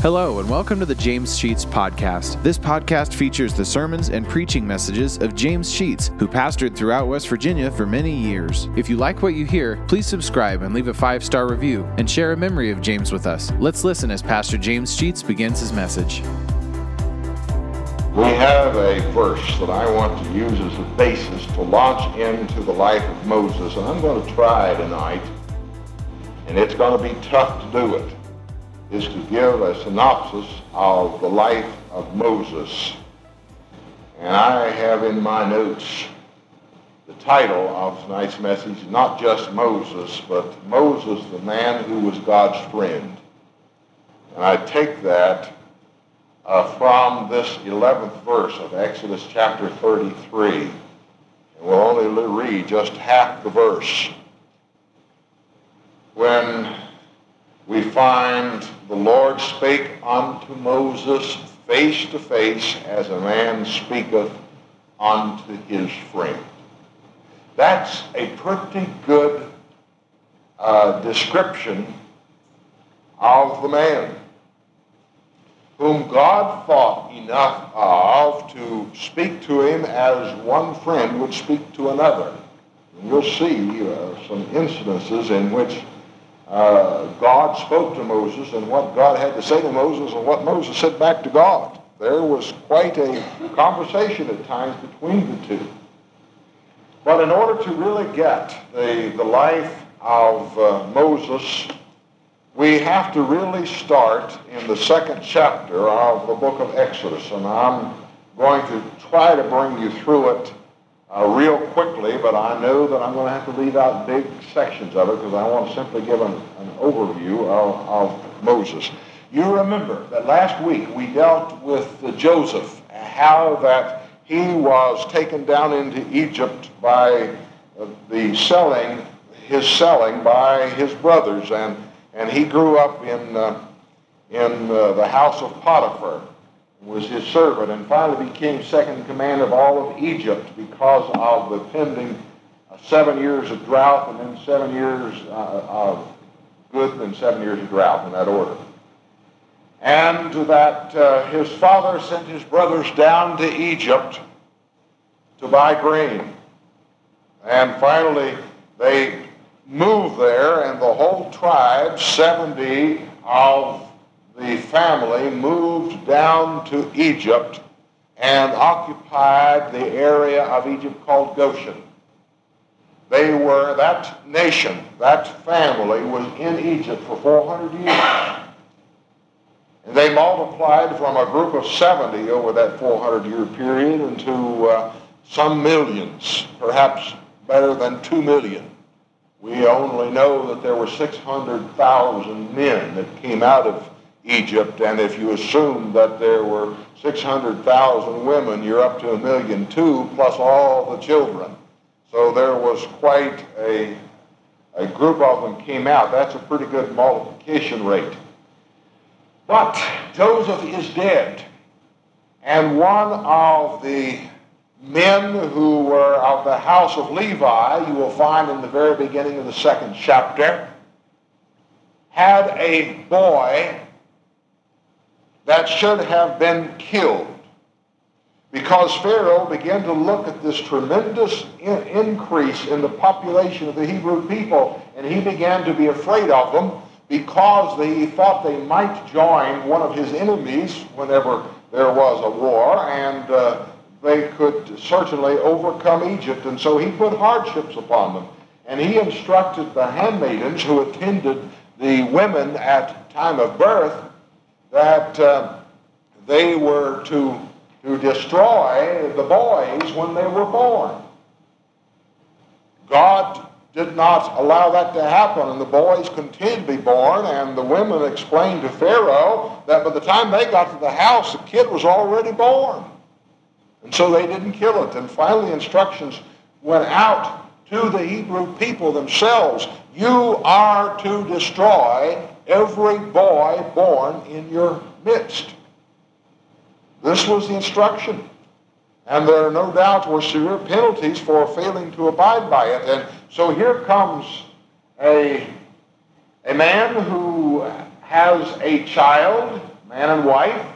Hello, and welcome to the James Sheets Podcast. This podcast features the sermons and preaching messages of James Sheets, who pastored throughout West Virginia for many years. If you like what you hear, please subscribe and leave a five star review and share a memory of James with us. Let's listen as Pastor James Sheets begins his message. We have a verse that I want to use as a basis to launch into the life of Moses, and I'm going to try tonight, and it's going to be tough to do it is to give a synopsis of the life of Moses. And I have in my notes the title of tonight's message, not just Moses, but Moses, the man who was God's friend. And I take that uh, from this 11th verse of Exodus chapter 33. And we'll only read just half the verse. When we find the Lord spake unto Moses face to face as a man speaketh unto his friend. That's a pretty good uh, description of the man whom God thought enough of to speak to him as one friend would speak to another. And you'll see uh, some incidences in which uh, God spoke to Moses and what God had to say to Moses and what Moses said back to God. There was quite a conversation at times between the two. But in order to really get the, the life of uh, Moses, we have to really start in the second chapter of the book of Exodus. And I'm going to try to bring you through it uh, real quickly, but I know that I'm going to have to leave out big sections of it because I want to simply give an, an overview of, of, Moses. You remember that last week we dealt with Joseph, how that he was taken down into Egypt by uh, the selling, his selling by his brothers, and, and he grew up in, uh, in uh, the house of Potiphar was his servant and finally became second in command of all of Egypt because of the pending uh, seven years of drought and then seven years uh, of good and seven years of drought in that order. And that uh, his father sent his brothers down to Egypt to buy grain. And finally, they moved there, and the whole tribe, 70 of family moved down to Egypt and occupied the area of Egypt called Goshen. They were, that nation, that family was in Egypt for 400 years. And they multiplied from a group of 70 over that 400 year period into uh, some millions, perhaps better than 2 million. We only know that there were 600,000 men that came out of Egypt, and if you assume that there were 600,000 women, you're up to a million two, plus all the children. So there was quite a, a group of them came out. That's a pretty good multiplication rate. But Joseph is dead. And one of the men who were of the house of Levi, you will find in the very beginning of the second chapter, had a boy that should have been killed because Pharaoh began to look at this tremendous in- increase in the population of the Hebrew people, and he began to be afraid of them because they, he thought they might join one of his enemies whenever there was a war, and uh, they could certainly overcome Egypt. And so he put hardships upon them. And he instructed the handmaidens who attended the women at time of birth that uh, they were to, to destroy the boys when they were born. God did not allow that to happen, and the boys continued to be born, and the women explained to Pharaoh that by the time they got to the house, the kid was already born. And so they didn't kill it. And finally, instructions went out to the Hebrew people themselves. You are to destroy every boy born in your midst. This was the instruction. And there no doubt were severe penalties for failing to abide by it. And so here comes a, a man who has a child man and wife,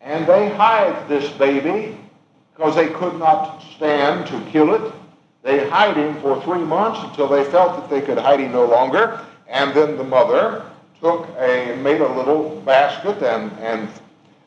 and they hide this baby because they could not stand to kill it. They hide him for three months until they felt that they could hide him no longer. And then the mother took a, made a little basket and, and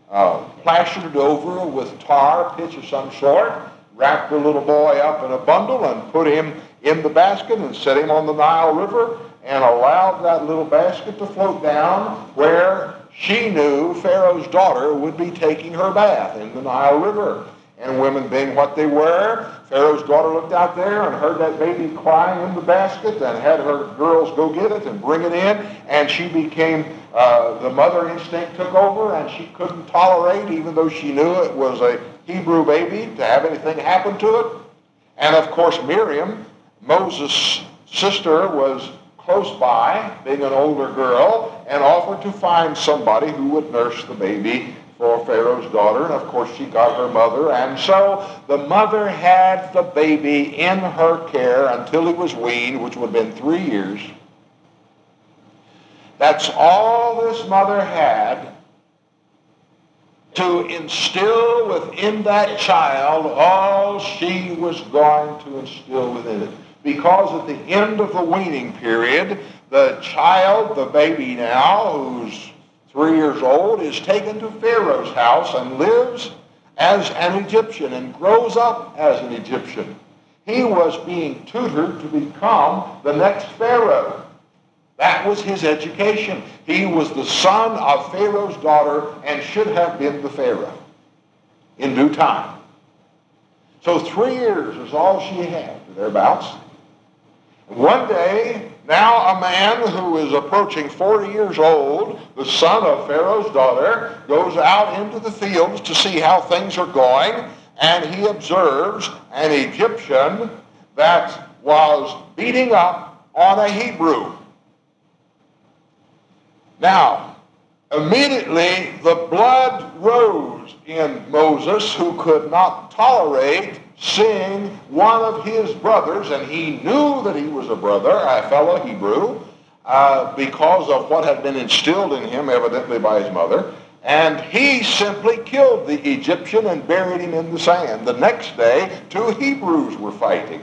uh, plastered it over with tar, pitch of some sort, wrapped the little boy up in a bundle and put him in the basket and set him on the Nile River and allowed that little basket to float down where she knew Pharaoh's daughter would be taking her bath in the Nile River. And women being what they were, Pharaoh's daughter looked out there and heard that baby crying in the basket and had her girls go get it and bring it in. And she became, uh, the mother instinct took over and she couldn't tolerate, even though she knew it was a Hebrew baby, to have anything happen to it. And of course, Miriam, Moses' sister, was close by, being an older girl, and offered to find somebody who would nurse the baby for Pharaoh's daughter. And of course, she got her mother. And so the mother had the baby in her care until he was weaned, which would have been three years. That's all this mother had to instill within that child all she was going to instill within it because at the end of the weaning period, the child, the baby now, who's three years old, is taken to Pharaoh's house and lives as an Egyptian and grows up as an Egyptian. He was being tutored to become the next Pharaoh. That was his education. He was the son of Pharaoh's daughter and should have been the Pharaoh in due time. So three years is all she had, thereabouts. One day, now a man who is approaching 40 years old, the son of Pharaoh's daughter, goes out into the fields to see how things are going, and he observes an Egyptian that was beating up on a Hebrew. Now, immediately the blood rose in Moses, who could not tolerate seeing one of his brothers, and he knew that he was a brother, a fellow Hebrew, uh, because of what had been instilled in him, evidently by his mother. And he simply killed the Egyptian and buried him in the sand. The next day, two Hebrews were fighting.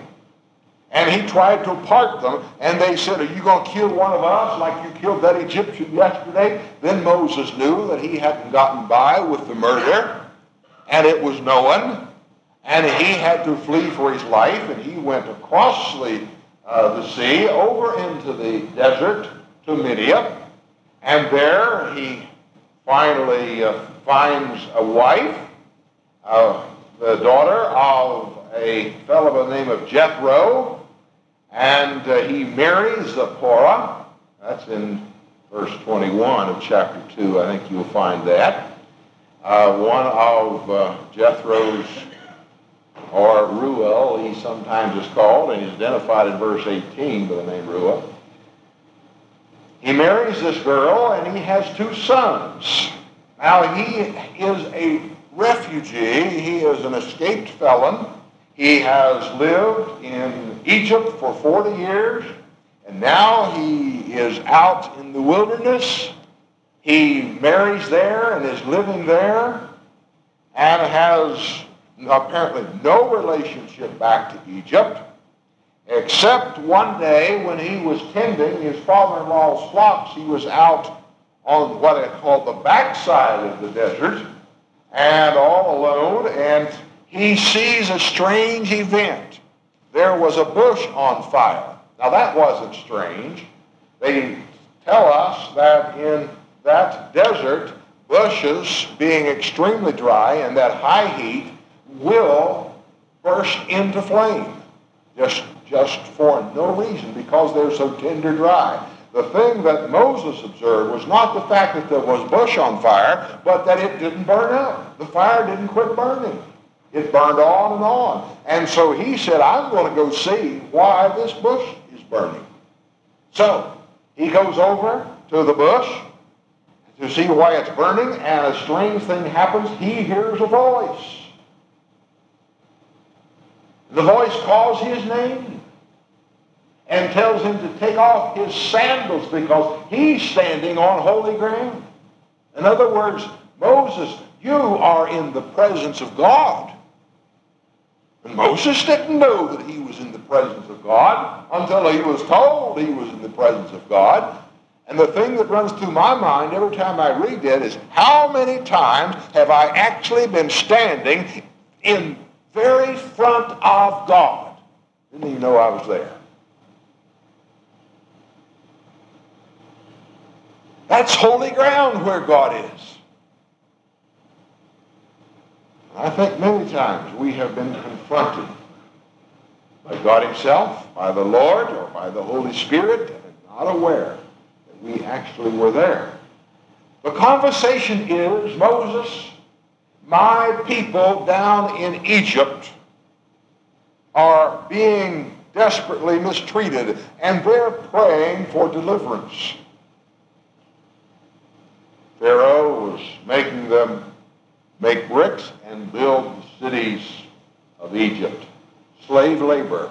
And he tried to part them, and they said, Are you going to kill one of us like you killed that Egyptian yesterday? Then Moses knew that he hadn't gotten by with the murder, and it was known. And he had to flee for his life, and he went across the, uh, the sea over into the desert to Midian. And there he finally uh, finds a wife, uh, the daughter of a fellow by the name of Jethro, and uh, he marries Zipporah. That's in verse 21 of chapter 2. I think you'll find that. Uh, one of uh, Jethro's or Reuel, he sometimes is called, and he's identified in verse 18 by the name Reuel. He marries this girl, and he has two sons. Now, he is a refugee. He is an escaped felon. He has lived in Egypt for 40 years, and now he is out in the wilderness. He marries there and is living there and has apparently no relationship back to Egypt, except one day when he was tending his father-in-law's flocks. He was out on what I call the backside of the desert and all alone, and he sees a strange event. There was a bush on fire. Now that wasn't strange. They tell us that in that desert, bushes being extremely dry and that high heat will burst into flame just, just for no reason because they're so tender dry. The thing that Moses observed was not the fact that there was bush on fire, but that it didn't burn out. The fire didn't quit burning. It burned on and on. And so he said, I'm going to go see why this bush is burning. So he goes over to the bush to see why it's burning, and a strange thing happens. He hears a voice. The voice calls his name and tells him to take off his sandals because he's standing on holy ground. In other words, Moses, you are in the presence of God. Moses didn't know that he was in the presence of God until he was told he was in the presence of God. And the thing that runs through my mind every time I read that is how many times have I actually been standing in very front of God? Didn't even know I was there. That's holy ground where God is. I think many times we have been confronted by God himself, by the Lord, or by the Holy Spirit, and not aware that we actually were there. The conversation is, Moses, my people down in Egypt are being desperately mistreated, and they're praying for deliverance. Pharaoh was making them make bricks and build the cities of Egypt. Slave labor.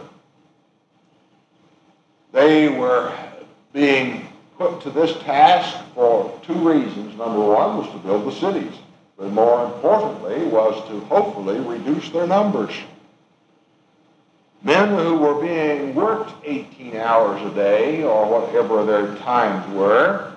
They were being put to this task for two reasons. Number one was to build the cities, but more importantly was to hopefully reduce their numbers. Men who were being worked 18 hours a day or whatever their times were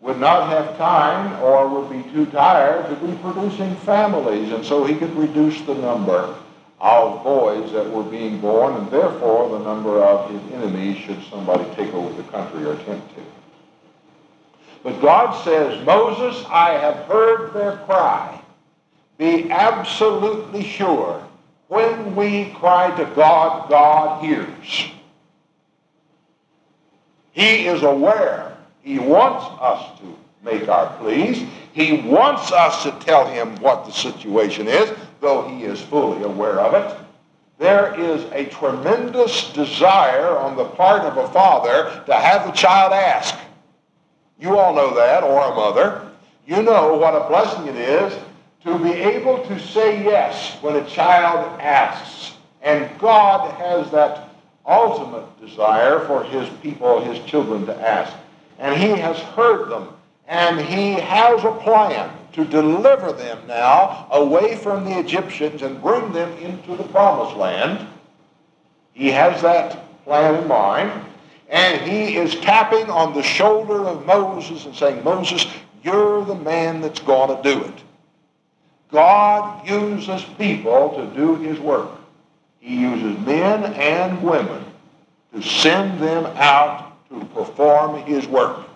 would not have time or would be too tired to be producing families, and so he could reduce the number of boys that were being born, and therefore the number of his enemies should somebody take over the country or attempt to. But God says, Moses, I have heard their cry. Be absolutely sure when we cry to God, God hears. He is aware he wants us to make our pleas. He wants us to tell him what the situation is, though he is fully aware of it. There is a tremendous desire on the part of a father to have the child ask. You all know that, or a mother. You know what a blessing it is to be able to say yes when a child asks. And God has that ultimate desire for his people, his children to ask and he has heard them, and he has a plan to deliver them now away from the Egyptians and bring them into the promised land. He has that plan in mind, and he is tapping on the shoulder of Moses and saying, Moses, you're the man that's going to do it. God uses people to do his work. He uses men and women to send them out to perform his work.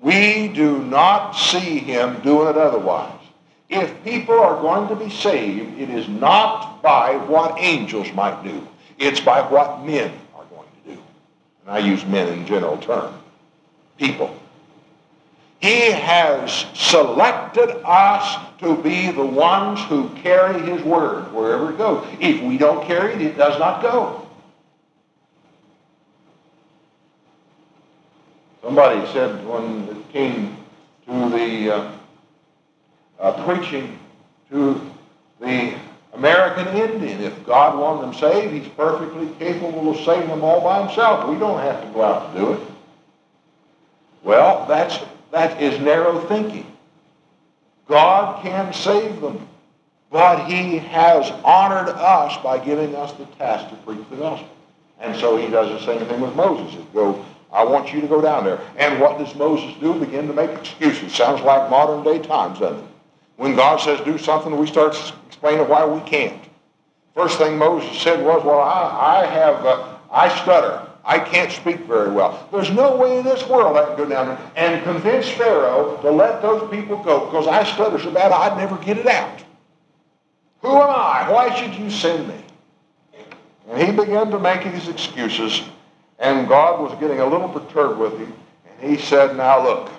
We do not see him doing it otherwise. If people are going to be saved, it is not by what angels might do. It's by what men are going to do. And I use men in general term. People. He has selected us to be the ones who carry his word wherever it goes. If we don't carry it, it does not go. Somebody said when it came to the uh, uh, preaching to the American Indian, if God wanted them saved, he's perfectly capable of saving them all by himself. We don't have to go out to do it. Well, that's, that is narrow thinking. God can save them, but he has honored us by giving us the task to preach the gospel. And so he does the same thing with Moses. Go I want you to go down there. And what does Moses do? Begin to make excuses. Sounds like modern day times, doesn't it? When God says do something, we start explaining why we can't. First thing Moses said was, well, I, I have, uh, I stutter. I can't speak very well. There's no way in this world I can go down there and convince Pharaoh to let those people go because I stutter so bad I'd never get it out. Who am I? Why should you send me? And he began to make his excuses. And God was getting a little perturbed with him. And he said, Now look,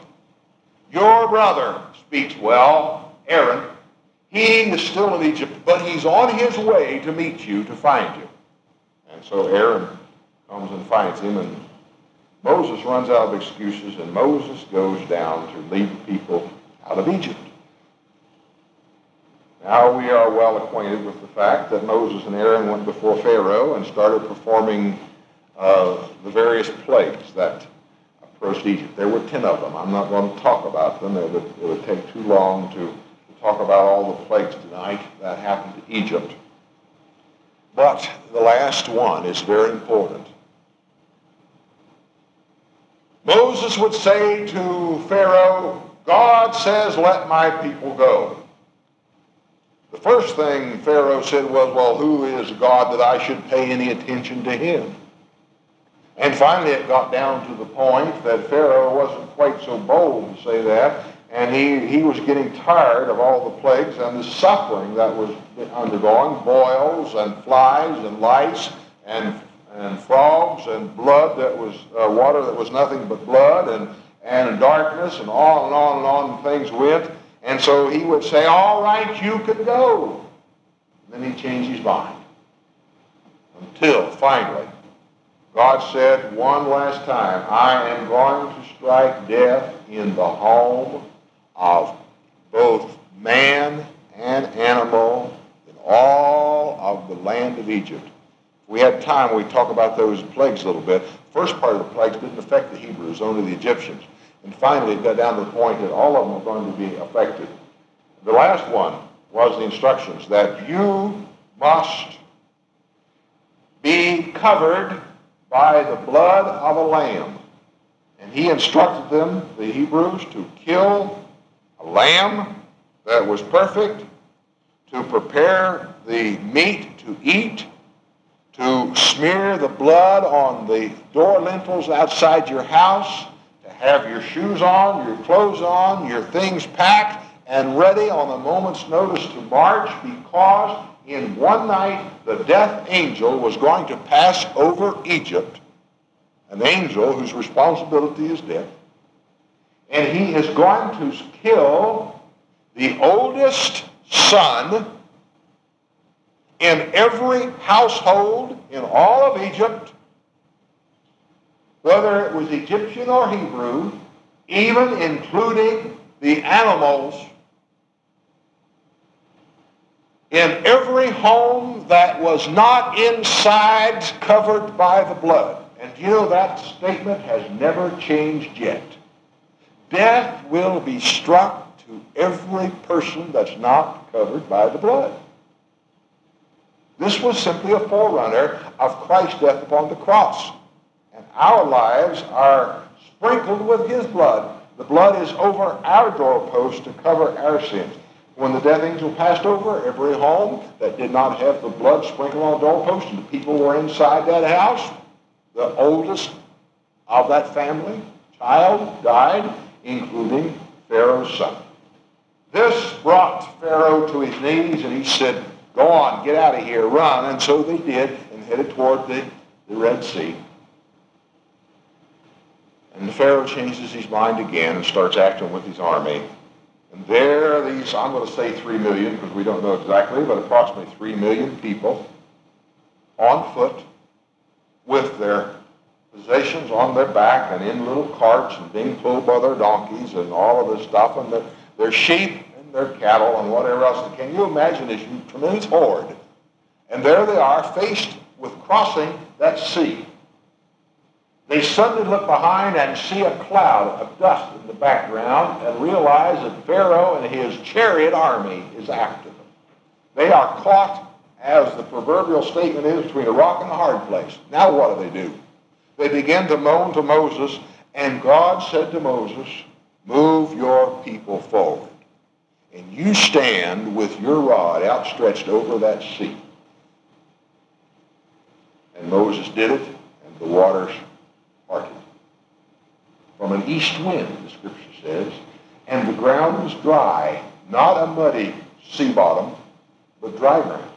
your brother speaks well, Aaron. He is still in Egypt, but he's on his way to meet you, to find you. And so Aaron comes and finds him, and Moses runs out of excuses, and Moses goes down to lead the people out of Egypt. Now we are well acquainted with the fact that Moses and Aaron went before Pharaoh and started performing uh, the various plagues that approached Egypt. There were ten of them. I'm not going to talk about them. It would, it would take too long to, to talk about all the plagues tonight that happened to Egypt. But the last one is very important. Moses would say to Pharaoh, God says, let my people go. The first thing Pharaoh said was, well, who is God that I should pay any attention to him? And finally it got down to the point that Pharaoh wasn't quite so bold to say that, and he, he was getting tired of all the plagues and the suffering that was undergoing, boils and flies and lice and, and frogs and blood that was, uh, water that was nothing but blood and, and darkness and on and on and on things went. And so he would say, all right, you can go. And then he'd change his mind. Until finally, God said one last time, I am going to strike death in the home of both man and animal in all of the land of Egypt. If we had time, we'd talk about those plagues a little bit. First part of the plagues didn't affect the Hebrews, only the Egyptians. And finally, it got down to the point that all of them are going to be affected. The last one was the instructions that you must be covered by the blood of a lamb. And he instructed them, the Hebrews, to kill a lamb that was perfect, to prepare the meat to eat, to smear the blood on the door lintels outside your house, to have your shoes on, your clothes on, your things packed and ready on a moment's notice to march because in one night the death angel was going to pass over Egypt, an angel whose responsibility is death, and he is going to kill the oldest son in every household in all of Egypt, whether it was Egyptian or Hebrew, even including the animals in every home that was not inside covered by the blood. And you know that statement has never changed yet. Death will be struck to every person that's not covered by the blood. This was simply a forerunner of Christ's death upon the cross. And our lives are sprinkled with his blood. The blood is over our doorpost to cover our sins. When the death angel passed over every home that did not have the blood sprinkled on the doorpost and the people were inside that house, the oldest of that family, child, died, including Pharaoh's son. This brought Pharaoh to his knees and he said, Go on, get out of here, run. And so they did and headed toward the, the Red Sea. And Pharaoh changes his mind again and starts acting with his army. And there are these, I'm going to say 3 million because we don't know exactly, but approximately 3 million people on foot with their possessions on their back and in little carts and being pulled by their donkeys and all of this stuff and their, their sheep and their cattle and whatever else. Can you imagine this tremendous horde? And there they are faced with crossing that sea. They suddenly look behind and see a cloud of dust in the background and realize that Pharaoh and his chariot army is after them. They are caught, as the proverbial statement is, between a rock and a hard place. Now what do they do? They begin to moan to Moses, and God said to Moses, Move your people forward, and you stand with your rod outstretched over that sea. And Moses did it, and the waters From an east wind, the scripture says, and the ground was dry, not a muddy sea bottom, but dry ground.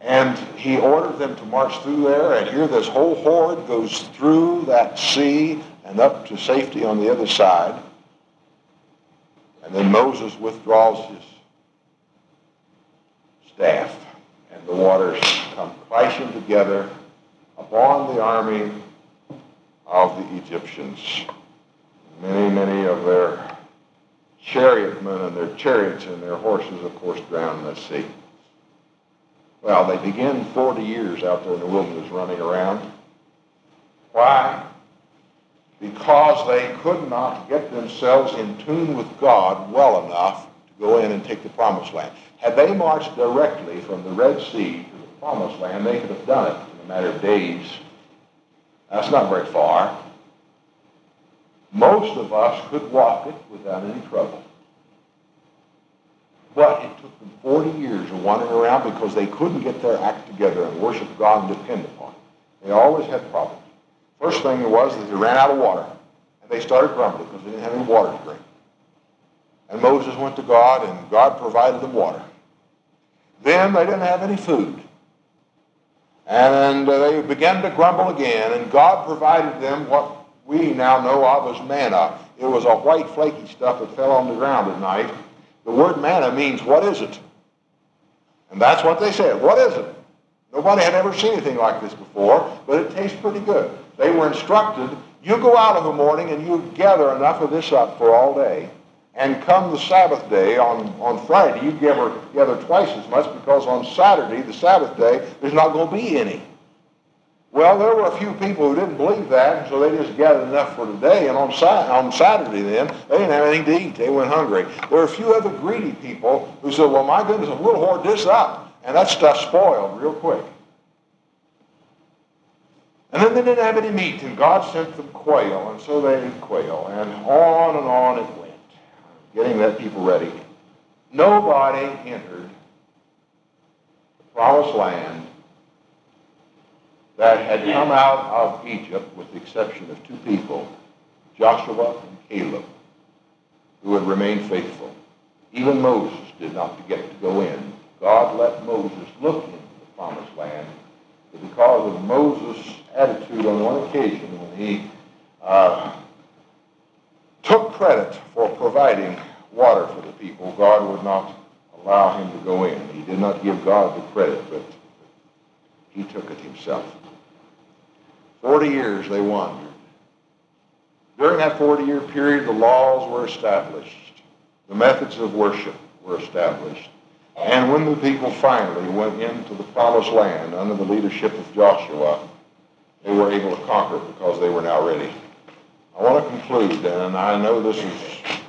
And he ordered them to march through there, and here this whole horde goes through that sea and up to safety on the other side. And then Moses withdraws his staff, and the waters come crashing together upon the army of the Egyptians. Many, many of their chariotmen and their chariots and their horses, of course, drowned in the sea. Well, they began 40 years out there in the wilderness running around. Why? because they could not get themselves in tune with God well enough to go in and take the promised land. Had they marched directly from the Red Sea to the promised land, they could have done it in a matter of days. That's not very far. Most of us could walk it without any trouble. But it took them 40 years of wandering around because they couldn't get their act together and worship God and depend upon Him. They always had problems. First thing it was that they ran out of water. And they started grumbling because they didn't have any water to drink. And Moses went to God, and God provided them water. Then they didn't have any food. And uh, they began to grumble again, and God provided them what we now know of as manna. It was a white, flaky stuff that fell on the ground at night. The word manna means, what is it? And that's what they said. What is it? Nobody had ever seen anything like this before, but it tastes pretty good. They were instructed, you go out of the morning and you gather enough of this up for all day. And come the Sabbath day on, on Friday, you gather, gather twice as much because on Saturday, the Sabbath day, there's not going to be any. Well, there were a few people who didn't believe that, and so they just gathered enough for today. And on, on Saturday then, they didn't have anything to eat. They went hungry. There were a few other greedy people who said, well, my goodness, we'll hoard this up. And that stuff spoiled real quick. And then they didn't have any meat, and God sent them quail, and so they ate quail. And on and on it went, getting that people ready. Nobody entered the promised land that had come out of Egypt, with the exception of two people, Joshua and Caleb, who had remained faithful. Even Moses did not get to go in God let Moses look into the promised land, but because of Moses' attitude on one occasion when he uh, took credit for providing water for the people, God would not allow him to go in. He did not give God the credit, but he took it himself. Forty years they wandered. During that 40-year period, the laws were established. The methods of worship were established. And when the people finally went into the promised land under the leadership of Joshua, they were able to conquer because they were now ready. I want to conclude, and I know this is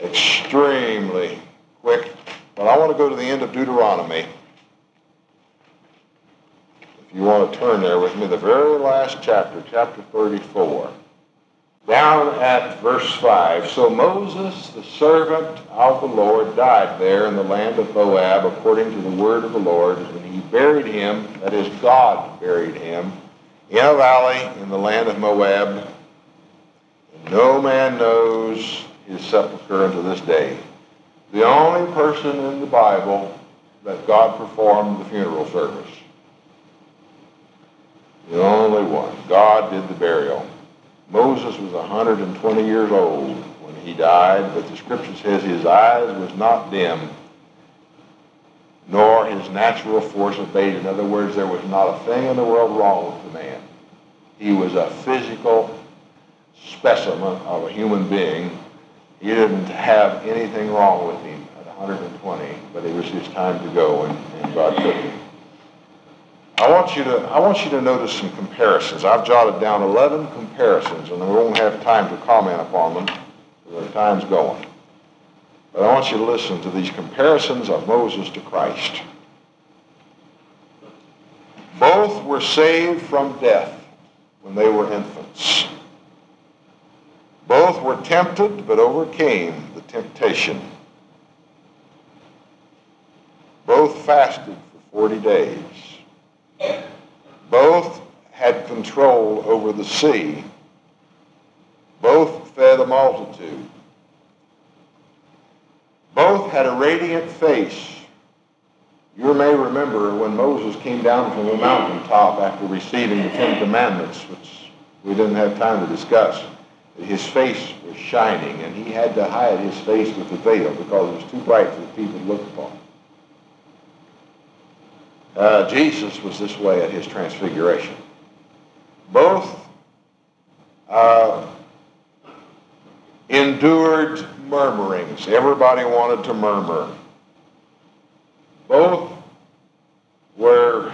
extremely quick, but I want to go to the end of Deuteronomy. If you want to turn there with me, the very last chapter, chapter 34 down at verse 5. So Moses, the servant of the Lord, died there in the land of Moab according to the word of the Lord, and he buried him, that is, God buried him, in a valley in the land of Moab. No man knows his sepulchre unto this day. The only person in the Bible that God performed the funeral service. The only one. God did the burial. Moses was 120 years old when he died, but the scripture says his eyes was not dim, nor his natural force abated. In other words, there was not a thing in the world wrong with the man. He was a physical specimen of a human being. He didn't have anything wrong with him at 120, but it was his time to go, and, and God took him. I want you to I want you to notice some comparisons. I've jotted down 11 comparisons, and we won't have time to comment upon them. The time's going. But I want you to listen to these comparisons of Moses to Christ. Both were saved from death when they were infants. Both were tempted but overcame the temptation. Both fasted for 40 days. Both had control over the sea. Both fed a multitude. Both had a radiant face. You may remember when Moses came down from the mountaintop after receiving the Ten Commandments, which we didn't have time to discuss. His face was shining, and he had to hide his face with the veil because it was too bright for the people to look upon. Uh, Jesus was this way at his transfiguration. Both uh, endured murmurings. Everybody wanted to murmur. Both were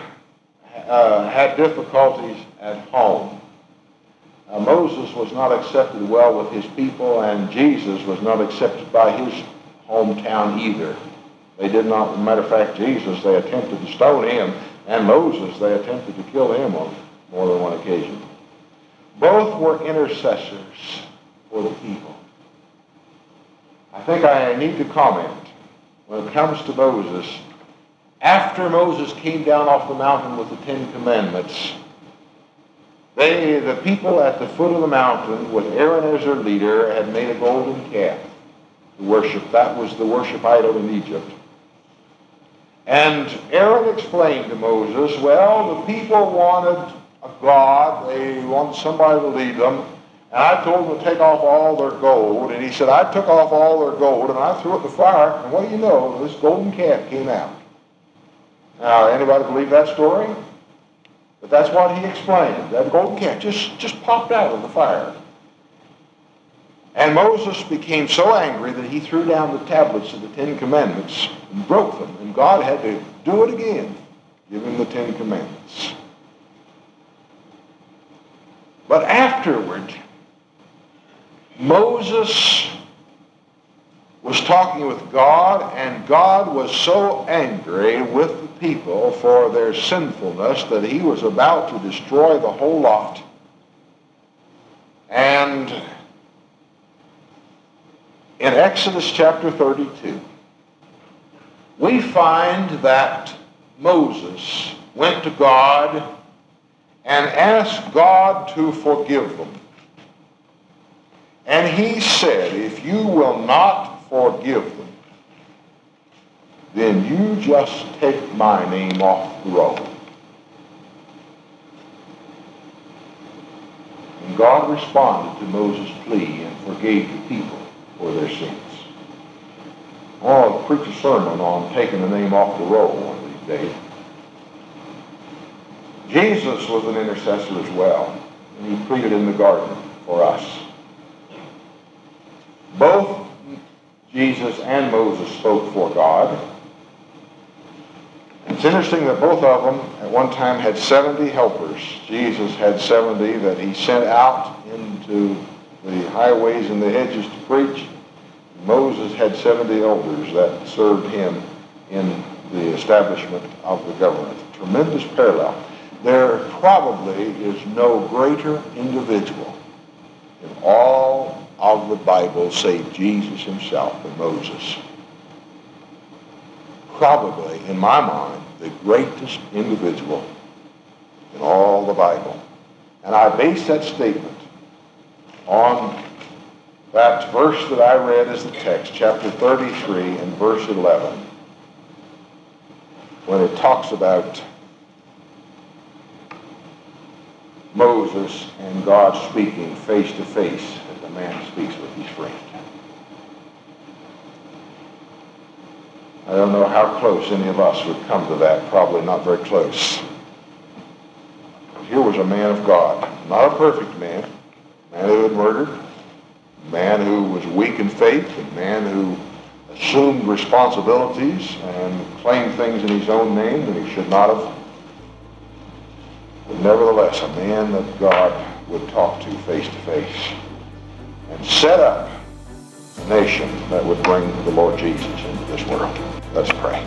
uh, had difficulties at home. Uh, Moses was not accepted well with his people, and Jesus was not accepted by his hometown either. They did not, matter of fact, Jesus, they attempted to stone him, and Moses, they attempted to kill him on more than one occasion. Both were intercessors for the people. I think I need to comment when it comes to Moses. After Moses came down off the mountain with the Ten Commandments, they, the people at the foot of the mountain, with Aaron as their leader, had made a golden calf to worship. That was the worship idol in Egypt. And Aaron explained to Moses, well, the people wanted a God. They wanted somebody to lead them. And I told them to take off all their gold. And he said, I took off all their gold and I threw it in the fire. And what do you know? This golden calf came out. Now, anybody believe that story? But that's what he explained. That golden calf just, just popped out of the fire. And Moses became so angry that he threw down the tablets of the Ten Commandments and broke them. And God had to do it again, give him the Ten Commandments. But afterward, Moses was talking with God, and God was so angry with the people for their sinfulness that he was about to destroy the whole lot. And in Exodus chapter 32, we find that Moses went to God and asked God to forgive them. And he said, if you will not forgive them, then you just take my name off the roll. And God responded to Moses' plea and forgave the people for their sins. Oh, I'll preach a sermon on taking the name off the roll one of these days. Jesus was an intercessor as well, and he pleaded in the garden for us. Both Jesus and Moses spoke for God. It's interesting that both of them at one time had 70 helpers. Jesus had 70 that he sent out into the highways and the hedges to preach. Moses had 70 elders that served him in the establishment of the government. Tremendous parallel. There probably is no greater individual in all of the Bible save Jesus himself and Moses. Probably, in my mind, the greatest individual in all the Bible. And I base that statement on that verse that I read as the text, chapter 33 and verse 11, when it talks about Moses and God speaking face to face man speaks with his friend. I don't know how close any of us would come to that, probably not very close. Here was a man of God, not a perfect man, a man who had murdered, a man who was weak in faith, a man who assumed responsibilities and claimed things in his own name that he should not have. But nevertheless, a man that God would talk to face to face and set up a nation that would bring the Lord Jesus into this world. Let's pray.